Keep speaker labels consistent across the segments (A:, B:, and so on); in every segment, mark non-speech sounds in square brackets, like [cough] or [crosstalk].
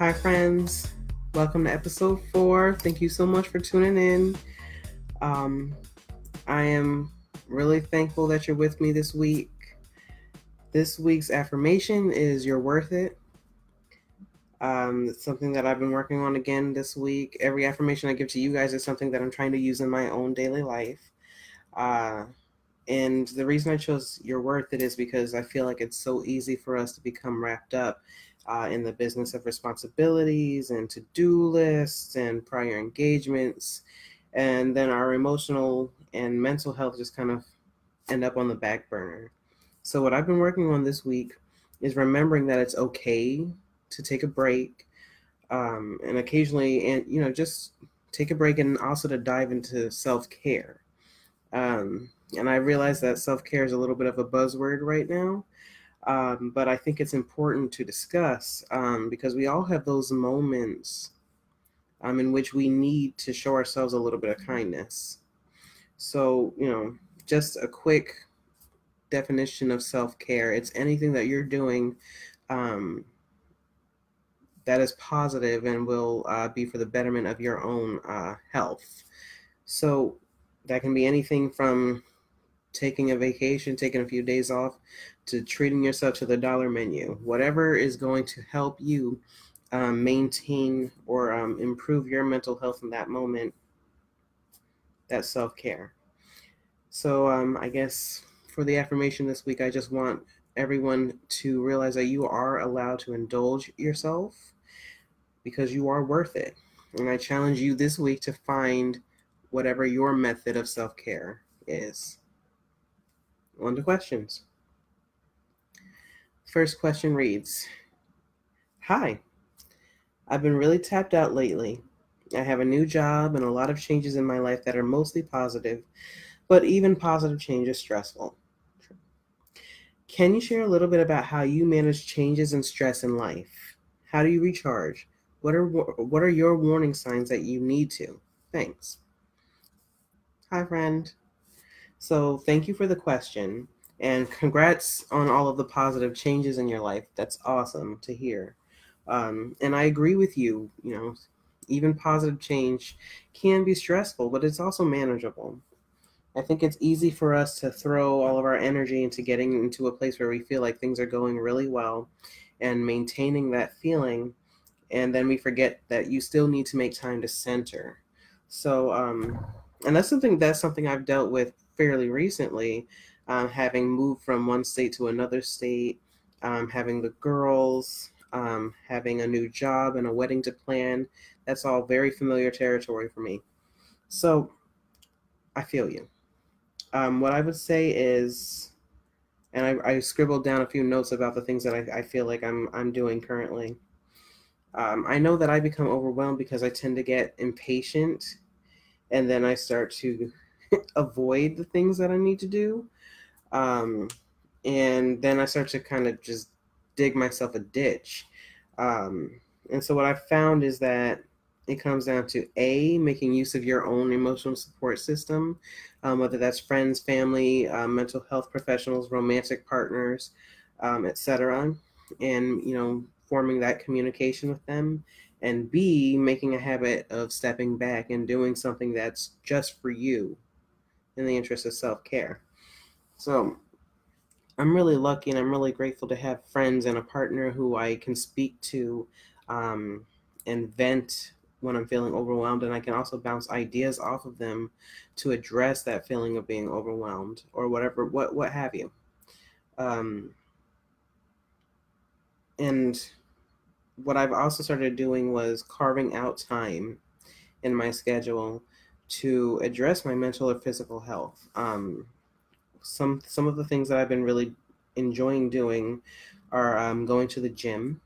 A: Hi, friends. Welcome to episode four. Thank you so much for tuning in. Um, I am really thankful that you're with me this week. This week's affirmation is You're Worth It. Um, it's something that I've been working on again this week. Every affirmation I give to you guys is something that I'm trying to use in my own daily life. Uh, and the reason I chose You're Worth It is because I feel like it's so easy for us to become wrapped up uh, in the business of responsibilities and to do lists and prior engagements. And then our emotional and mental health just kind of end up on the back burner. So, what I've been working on this week is remembering that it's okay to take a break um, and occasionally, and you know, just take a break and also to dive into self care. Um, and I realize that self care is a little bit of a buzzword right now. Um, but I think it's important to discuss um, because we all have those moments um, in which we need to show ourselves a little bit of kindness. So, you know, just a quick definition of self care it's anything that you're doing um, that is positive and will uh, be for the betterment of your own uh, health. So, that can be anything from taking a vacation, taking a few days off, to treating yourself to the dollar menu. Whatever is going to help you um, maintain or um, improve your mental health in that moment, that's self care. So, um, I guess for the affirmation this week, I just want everyone to realize that you are allowed to indulge yourself because you are worth it. And I challenge you this week to find whatever your method of self care is. On to questions. First question reads Hi, I've been really tapped out lately. I have a new job and a lot of changes in my life that are mostly positive, but even positive change is stressful. Can you share a little bit about how you manage changes and stress in life? How do you recharge? What are what are your warning signs that you need to? Thanks. Hi friend. So, thank you for the question and congrats on all of the positive changes in your life. That's awesome to hear. Um, and I agree with you, you know, even positive change can be stressful, but it's also manageable. I think it's easy for us to throw all of our energy into getting into a place where we feel like things are going really well and maintaining that feeling. And then we forget that you still need to make time to center. So, um, and that's something that's something I've dealt with fairly recently, um, having moved from one state to another state, um, having the girls, um, having a new job and a wedding to plan. That's all very familiar territory for me. So I feel you. Um, what I would say is, and I, I, scribbled down a few notes about the things that I, I feel like I'm I'm doing currently. Um, I know that I become overwhelmed because I tend to get impatient, and then I start to [laughs] avoid the things that I need to do. Um, and then I start to kind of just dig myself a ditch. Um, and so what I found is that it comes down to a making use of your own emotional support system, um, whether that's friends, family, uh, mental health professionals, romantic partners, um, etc., and you know forming that communication with them. And B, making a habit of stepping back and doing something that's just for you in the interest of self care. So I'm really lucky and I'm really grateful to have friends and a partner who I can speak to um, and vent when I'm feeling overwhelmed. And I can also bounce ideas off of them to address that feeling of being overwhelmed or whatever, what, what have you. Um, and what I've also started doing was carving out time in my schedule to address my mental or physical health. Um, some some of the things that I've been really enjoying doing are um, going to the gym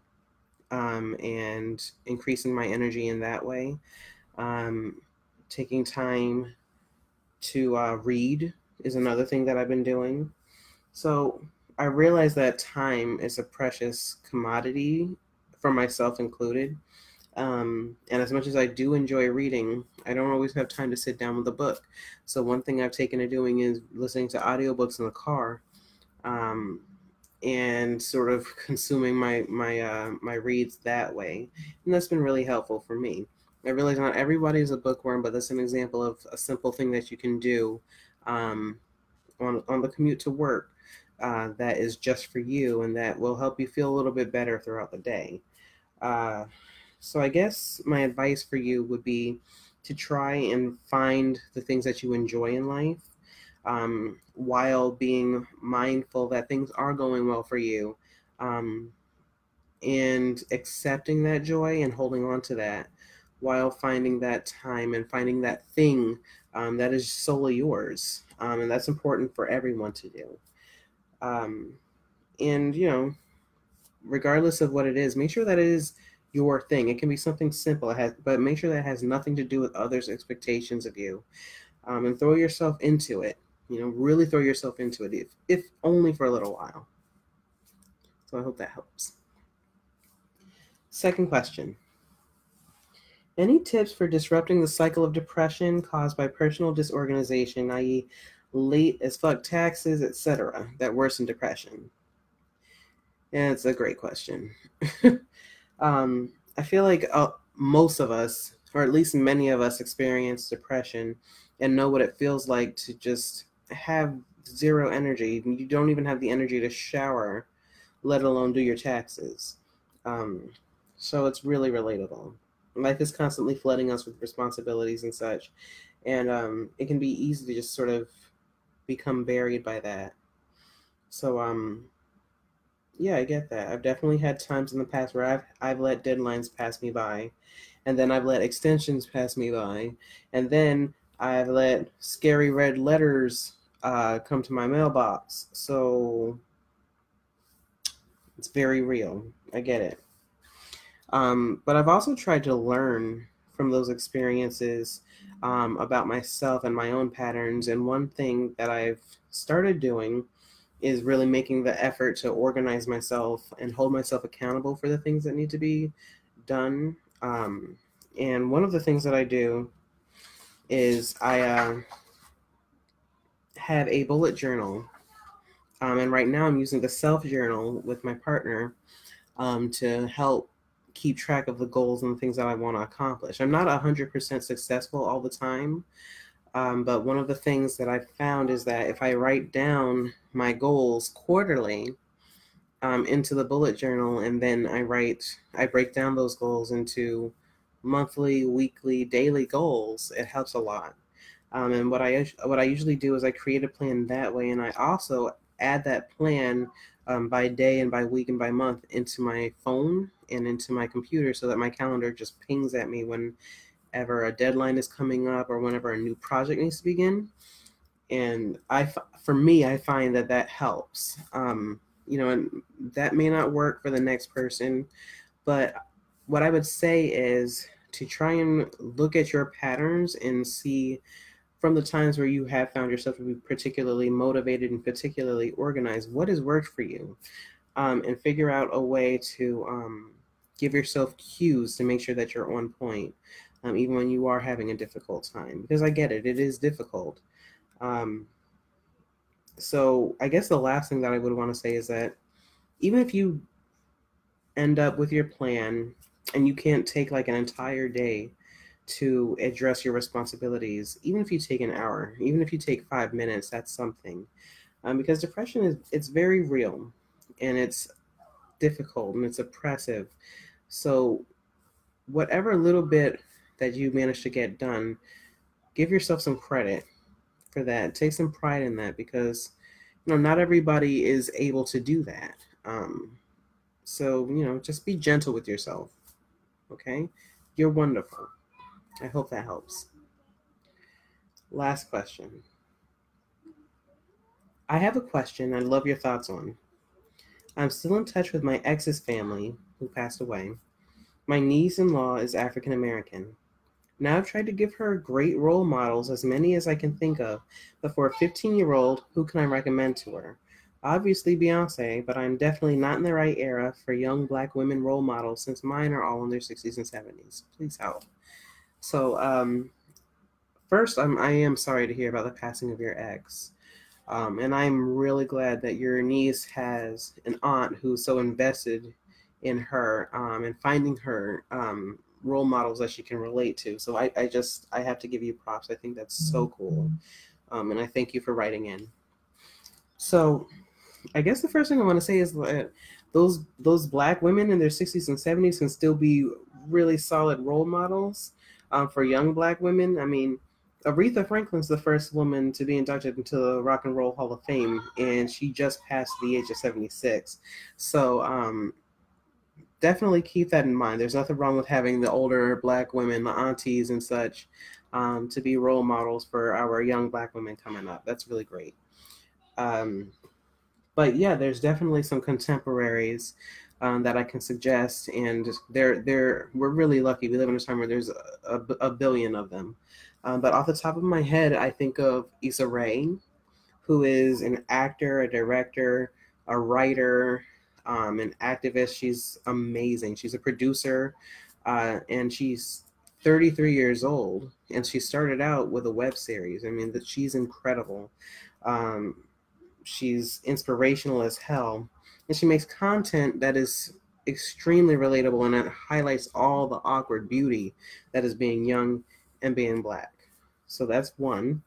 A: um, and increasing my energy in that way. Um, taking time to uh, read is another thing that I've been doing. So I realize that time is a precious commodity for myself included. Um, and as much as I do enjoy reading, I don't always have time to sit down with a book. So one thing I've taken to doing is listening to audiobooks in the car. Um, and sort of [laughs] consuming my my uh, my reads that way, and that's been really helpful for me. I realize not everybody is a bookworm, but that's an example of a simple thing that you can do um, on on the commute to work uh, that is just for you and that will help you feel a little bit better throughout the day. Uh, so I guess my advice for you would be to try and find the things that you enjoy in life um, while being mindful that things are going well for you um, and accepting that joy and holding on to that while finding that time and finding that thing um, that is solely yours. Um, and that's important for everyone to do. Um, and, you know, regardless of what it is, make sure that it is your thing. It can be something simple, but make sure that has nothing to do with others' expectations of you. Um, and throw yourself into it. You know, really throw yourself into it, if, if only for a little while. So I hope that helps. Second question Any tips for disrupting the cycle of depression caused by personal disorganization, i.e., late as fuck taxes, etc., that worsen depression? Yeah, it's a great question. [laughs] um, I feel like uh, most of us, or at least many of us, experience depression and know what it feels like to just have zero energy. You don't even have the energy to shower, let alone do your taxes. Um, so it's really relatable. Life is constantly flooding us with responsibilities and such, and um, it can be easy to just sort of become buried by that. So um, yeah, I get that. I've definitely had times in the past where I've I've let deadlines pass me by, and then I've let extensions pass me by, and then I've let scary red letters uh, come to my mailbox. So it's very real. I get it. Um, but I've also tried to learn from those experiences um, about myself and my own patterns. And one thing that I've started doing is really making the effort to organize myself and hold myself accountable for the things that need to be done. Um, and one of the things that I do is I uh, have a bullet journal. Um, and right now I'm using the self journal with my partner um, to help keep track of the goals and the things that I want to accomplish. I'm not 100% successful all the time, um, but one of the things that I've found is that if I write down my goals quarterly um, into the bullet journal and then I write, I break down those goals into monthly, weekly, daily goals, it helps a lot. Um, and what I what I usually do is I create a plan that way, and I also add that plan um, by day and by week and by month into my phone and into my computer, so that my calendar just pings at me whenever a deadline is coming up or whenever a new project needs to begin. And I, for me, I find that that helps. Um, you know, and that may not work for the next person, but what I would say is to try and look at your patterns and see from the times where you have found yourself to be particularly motivated and particularly organized, what has worked for you? Um, and figure out a way to um, give yourself cues to make sure that you're on point, um, even when you are having a difficult time. Because I get it, it is difficult. Um, so I guess the last thing that I would want to say is that even if you end up with your plan and you can't take like an entire day to address your responsibilities even if you take an hour even if you take five minutes that's something um, because depression is it's very real and it's difficult and it's oppressive so whatever little bit that you manage to get done give yourself some credit for that take some pride in that because you know not everybody is able to do that um, so you know just be gentle with yourself okay you're wonderful I hope that helps. Last question. I have a question I'd love your thoughts on. I'm still in touch with my ex's family, who passed away. My niece in law is African American. Now I've tried to give her great role models, as many as I can think of, but for a 15 year old, who can I recommend to her? Obviously Beyonce, but I'm definitely not in the right era for young black women role models since mine are all in their 60s and 70s. Please help. So, um, first, I'm I am sorry to hear about the passing of your ex. Um, and I'm really glad that your niece has an aunt who's so invested in her um, and finding her um, role models that she can relate to. So I, I just I have to give you props. I think that's so cool, um, and I thank you for writing in. So, I guess the first thing I want to say is that those those black women in their 60s and 70s can still be really solid role models um, for young black women. I mean, Aretha Franklin's the first woman to be inducted into the Rock and Roll Hall of Fame, and she just passed the age of 76. So, um, definitely keep that in mind. There's nothing wrong with having the older black women, the aunties and such, um, to be role models for our young black women coming up. That's really great. Um, but yeah, there's definitely some contemporaries um, that I can suggest, and they're they're we're really lucky. We live in a time where there's a, a, a billion of them. Um, but off the top of my head, I think of Issa Rae, who is an actor, a director, a writer, um, an activist. She's amazing. She's a producer, uh, and she's 33 years old, and she started out with a web series. I mean, that she's incredible. Um, she's inspirational as hell, and she makes content that is extremely relatable and it highlights all the awkward beauty that is being young and being black. So that's one.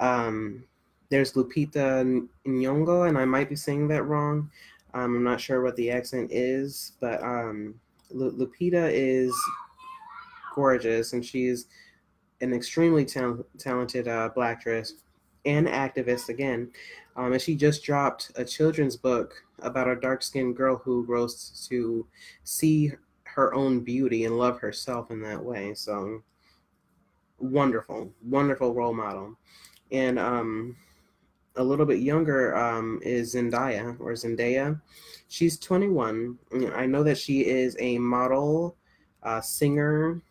A: Um, there's Lupita Nyong'o, and I might be saying that wrong. Um, I'm not sure what the accent is, but um, Lupita is gorgeous, and she's an extremely ta- talented uh, black actress and activist again. Um, and she just dropped a children's book about a dark skinned girl who grows to see her own beauty and love herself in that way. So wonderful, wonderful role model. And um, a little bit younger um, is Zendaya or Zendaya. She's 21. I know that she is a model, uh, singer,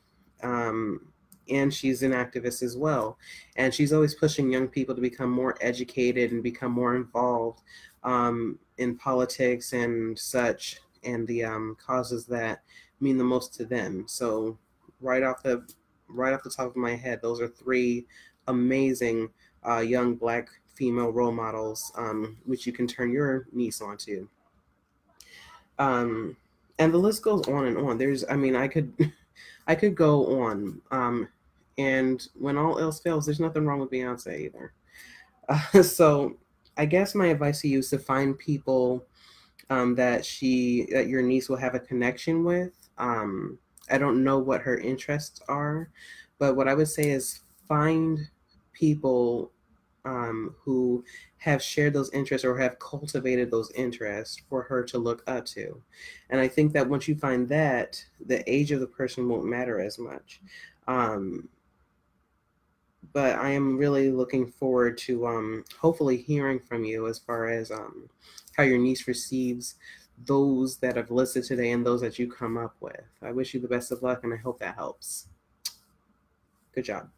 A: um, and she's an activist as well. And she's always pushing young people to become more educated and become more involved um, in politics and such, and the um, causes that mean the most to them. So, right off the right off the top of my head, those are three amazing uh, young black female role models, um, which you can turn your niece onto. Um, and the list goes on and on. There's, I mean, I could, [laughs] I could go on. Um, and when all else fails, there's nothing wrong with Beyonce either. Uh, [laughs] so, I guess my advice to you is to find people um, that she, that your niece will have a connection with. Um, I don't know what her interests are, but what I would say is find people um, who have shared those interests or have cultivated those interests for her to look up to. And I think that once you find that, the age of the person won't matter as much. Um, but I am really looking forward to um, hopefully hearing from you as far as um, how your niece receives those that have listed today and those that you come up with. I wish you the best of luck and I hope that helps. Good job.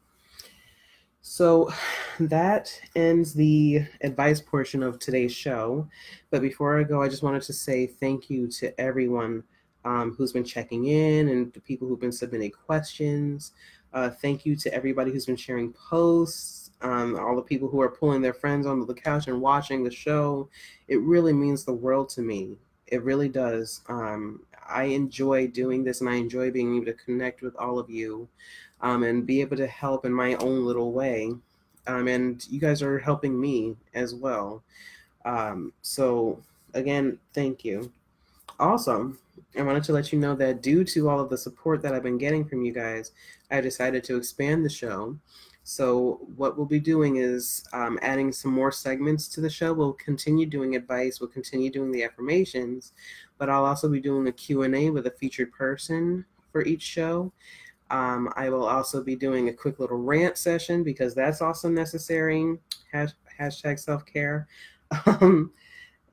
A: So [sighs] that ends the advice portion of today's show. But before I go, I just wanted to say thank you to everyone um, who's been checking in and the people who've been submitting questions. Uh, thank you to everybody who's been sharing posts, um, all the people who are pulling their friends onto the couch and watching the show. It really means the world to me. It really does. Um, I enjoy doing this and I enjoy being able to connect with all of you um, and be able to help in my own little way. Um, and you guys are helping me as well. Um, so, again, thank you. Also, I wanted to let you know that due to all of the support that I've been getting from you guys, I decided to expand the show. So what we'll be doing is um, adding some more segments to the show. We'll continue doing advice. We'll continue doing the affirmations, but I'll also be doing a Q&A with a featured person for each show. Um, I will also be doing a quick little rant session because that's also necessary. hashtag self care. [laughs] Um,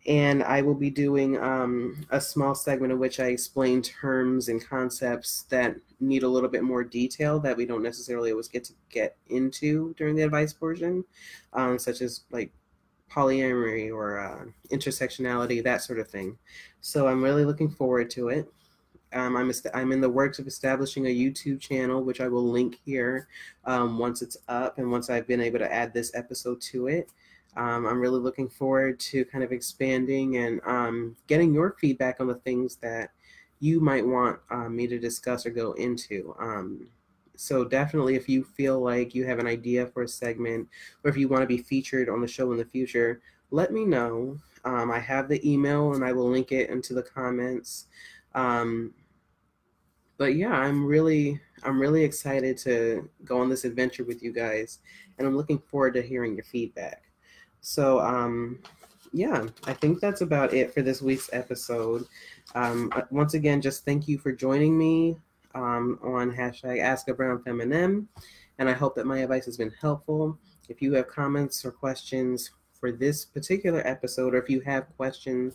A: and I will be doing um, a small segment in which I explain terms and concepts that need a little bit more detail that we don't necessarily always get to get into during the advice portion, um, such as like polyamory or uh, intersectionality, that sort of thing. So I'm really looking forward to it. Um, I'm, est- I'm in the works of establishing a YouTube channel, which I will link here um, once it's up and once I've been able to add this episode to it. Um, I'm really looking forward to kind of expanding and um, getting your feedback on the things that you might want um, me to discuss or go into. Um, so definitely, if you feel like you have an idea for a segment, or if you want to be featured on the show in the future, let me know. Um, I have the email, and I will link it into the comments. Um, but yeah, I'm really, I'm really excited to go on this adventure with you guys, and I'm looking forward to hearing your feedback. So, um, yeah, I think that's about it for this week's episode. Um, uh, once again, just thank you for joining me um, on hashtag Ask a Brown Feminine, and I hope that my advice has been helpful. If you have comments or questions for this particular episode, or if you have questions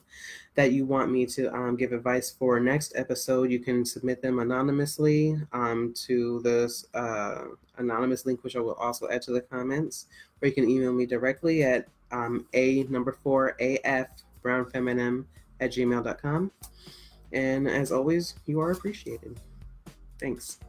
A: that you want me to um, give advice for next episode, you can submit them anonymously um, to this uh, anonymous link, which I will also add to the comments, or you can email me directly at um, a number four af brown brownfeminine at gmail.com. And as always, you are appreciated. Thanks.